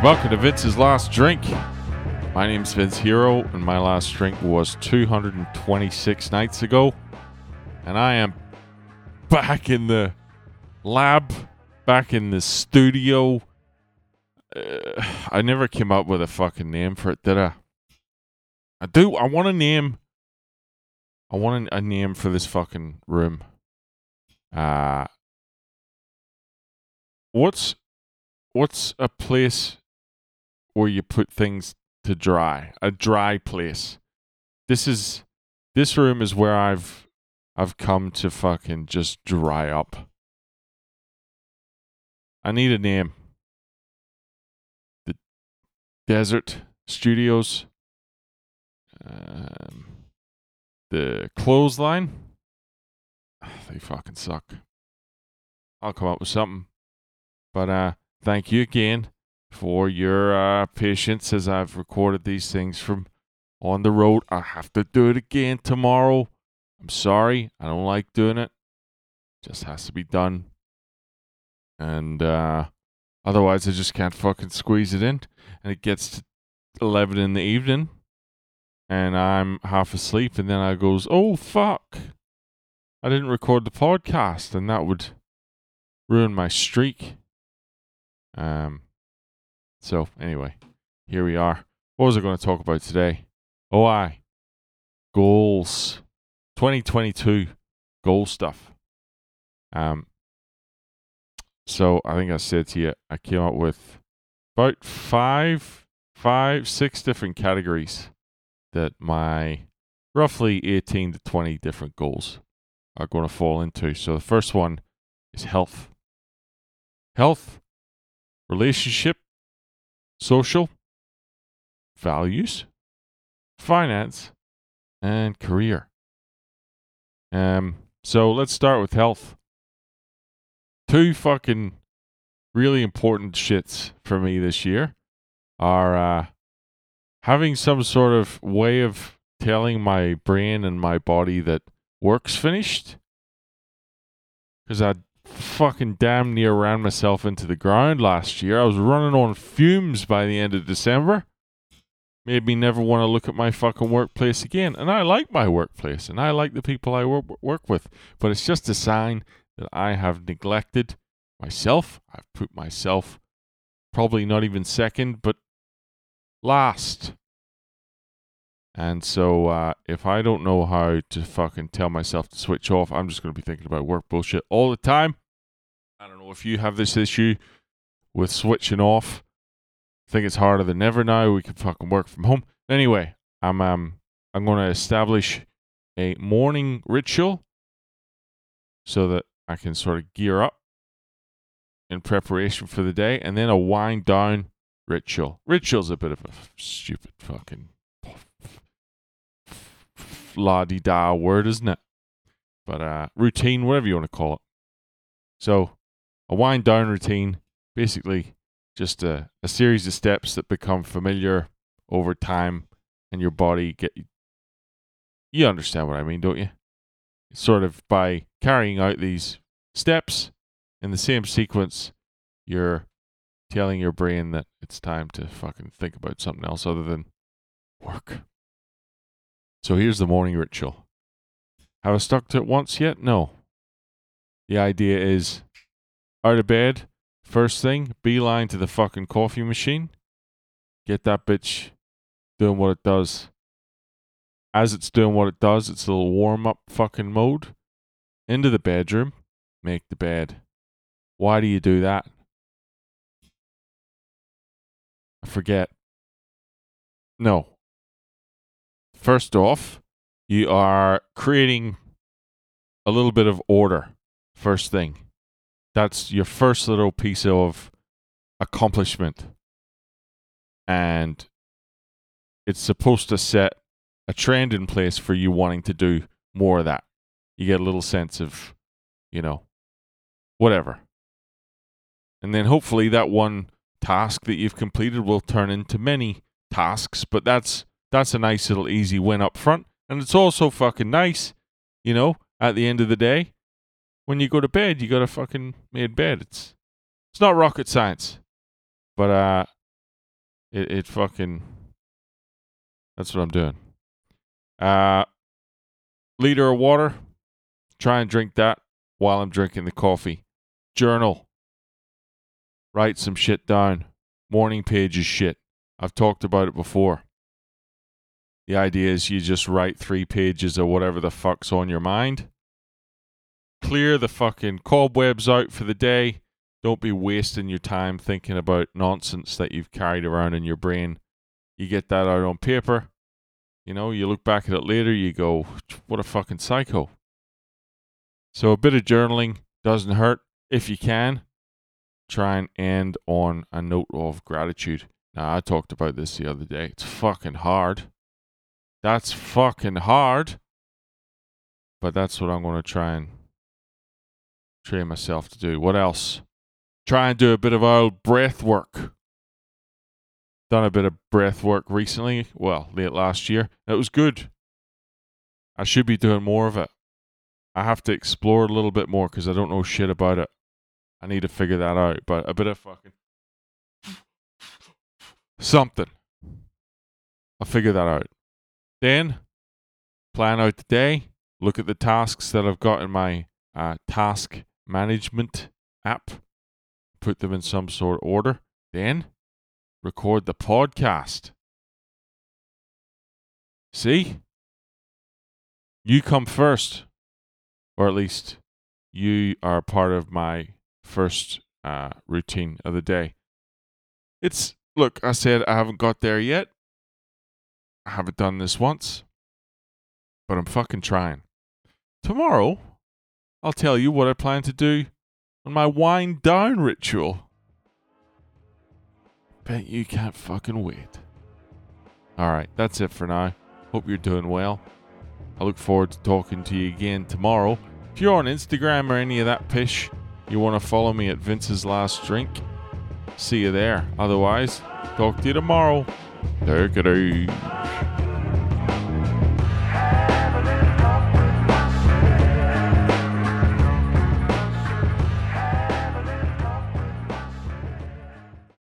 Welcome to Vince's Last Drink. My name's Vince Hero, and my last drink was 226 nights ago. And I am back in the lab, back in the studio. Uh, I never came up with a fucking name for it, did I? I do. I want a name. I want a name for this fucking room. Uh, what's what's a place where you put things to dry? A dry place. This is this room is where I've I've come to fucking just dry up. I need a name. The Desert Studios. Um, the clothesline. They fucking suck. I'll come up with something. But uh thank you again for your uh patience as I've recorded these things from on the road. I have to do it again tomorrow. I'm sorry. I don't like doing it. Just has to be done. And uh otherwise I just can't fucking squeeze it in. And it gets to eleven in the evening and I'm half asleep and then I goes, Oh fuck. I didn't record the podcast and that would ruin my streak. Um so anyway, here we are. What was I going to talk about today? Oh I goals. 2022 goal stuff. Um so I think I said to you I came up with about five five six different categories that my roughly 18 to 20 different goals are going to fall into. So the first one is health. Health, relationship, social, values, finance, and career. Um so let's start with health. Two fucking really important shits for me this year are uh having some sort of way of telling my brain and my body that work's finished. Because I fucking damn near ran myself into the ground last year. I was running on fumes by the end of December. Made me never want to look at my fucking workplace again. And I like my workplace and I like the people I work, work with. But it's just a sign that I have neglected myself. I've put myself probably not even second, but last. And so uh, if I don't know how to fucking tell myself to switch off, I'm just going to be thinking about work bullshit all the time. I don't know if you have this issue with switching off. I think it's harder than ever now. We can fucking work from home. Anyway, I'm um I'm going to establish a morning ritual so that I can sort of gear up in preparation for the day, and then a wind down ritual. Ritual's a bit of a stupid fucking la di da word, isn't it? But uh, routine, whatever you want to call it. So, a wind down routine, basically just a, a series of steps that become familiar over time, and your body get. You understand what I mean, don't you? Sort of by carrying out these steps in the same sequence, you're telling your brain that it's time to fucking think about something else other than work. So here's the morning ritual. Have I stuck to it once yet? No. The idea is out of bed, first thing, beeline to the fucking coffee machine. Get that bitch doing what it does. As it's doing what it does, it's a little warm up fucking mode. Into the bedroom, make the bed. Why do you do that? I forget. No. First off, you are creating a little bit of order. First thing. That's your first little piece of accomplishment. And it's supposed to set a trend in place for you wanting to do more of that. You get a little sense of, you know, whatever. And then hopefully that one task that you've completed will turn into many tasks, but that's that's a nice little easy win up front. And it's also fucking nice, you know, at the end of the day, when you go to bed, you got a fucking made bed. It's it's not rocket science. But uh It it fucking that's what I'm doing. Uh liter of water. Try and drink that while I'm drinking the coffee. Journal. Write some shit down. Morning pages shit. I've talked about it before. The idea is you just write three pages of whatever the fuck's on your mind. Clear the fucking cobwebs out for the day. Don't be wasting your time thinking about nonsense that you've carried around in your brain. You get that out on paper. You know, you look back at it later, you go, what a fucking psycho. So a bit of journaling doesn't hurt if you can. Try and end on a note of gratitude. Now, I talked about this the other day. It's fucking hard. That's fucking hard. But that's what I'm going to try and train myself to do. What else? Try and do a bit of old breath work. Done a bit of breath work recently, well, late last year. It was good. I should be doing more of it. I have to explore a little bit more because I don't know shit about it. I need to figure that out. But a bit of fucking something. I'll figure that out. Then plan out the day. Look at the tasks that I've got in my uh, task management app put them in some sort of order, then record the podcast. See? You come first, or at least you are part of my first uh, routine of the day. It's, look, I said I haven't got there yet. I haven't done this once, but I'm fucking trying. Tomorrow, I'll tell you what I plan to do on my wind down ritual. Bet you can't fucking wait. Alright, that's it for now. Hope you're doing well. I look forward to talking to you again tomorrow. If you're on Instagram or any of that pish, you want to follow me at Vince's Last Drink, see you there. Otherwise, talk to you tomorrow. Take it easy.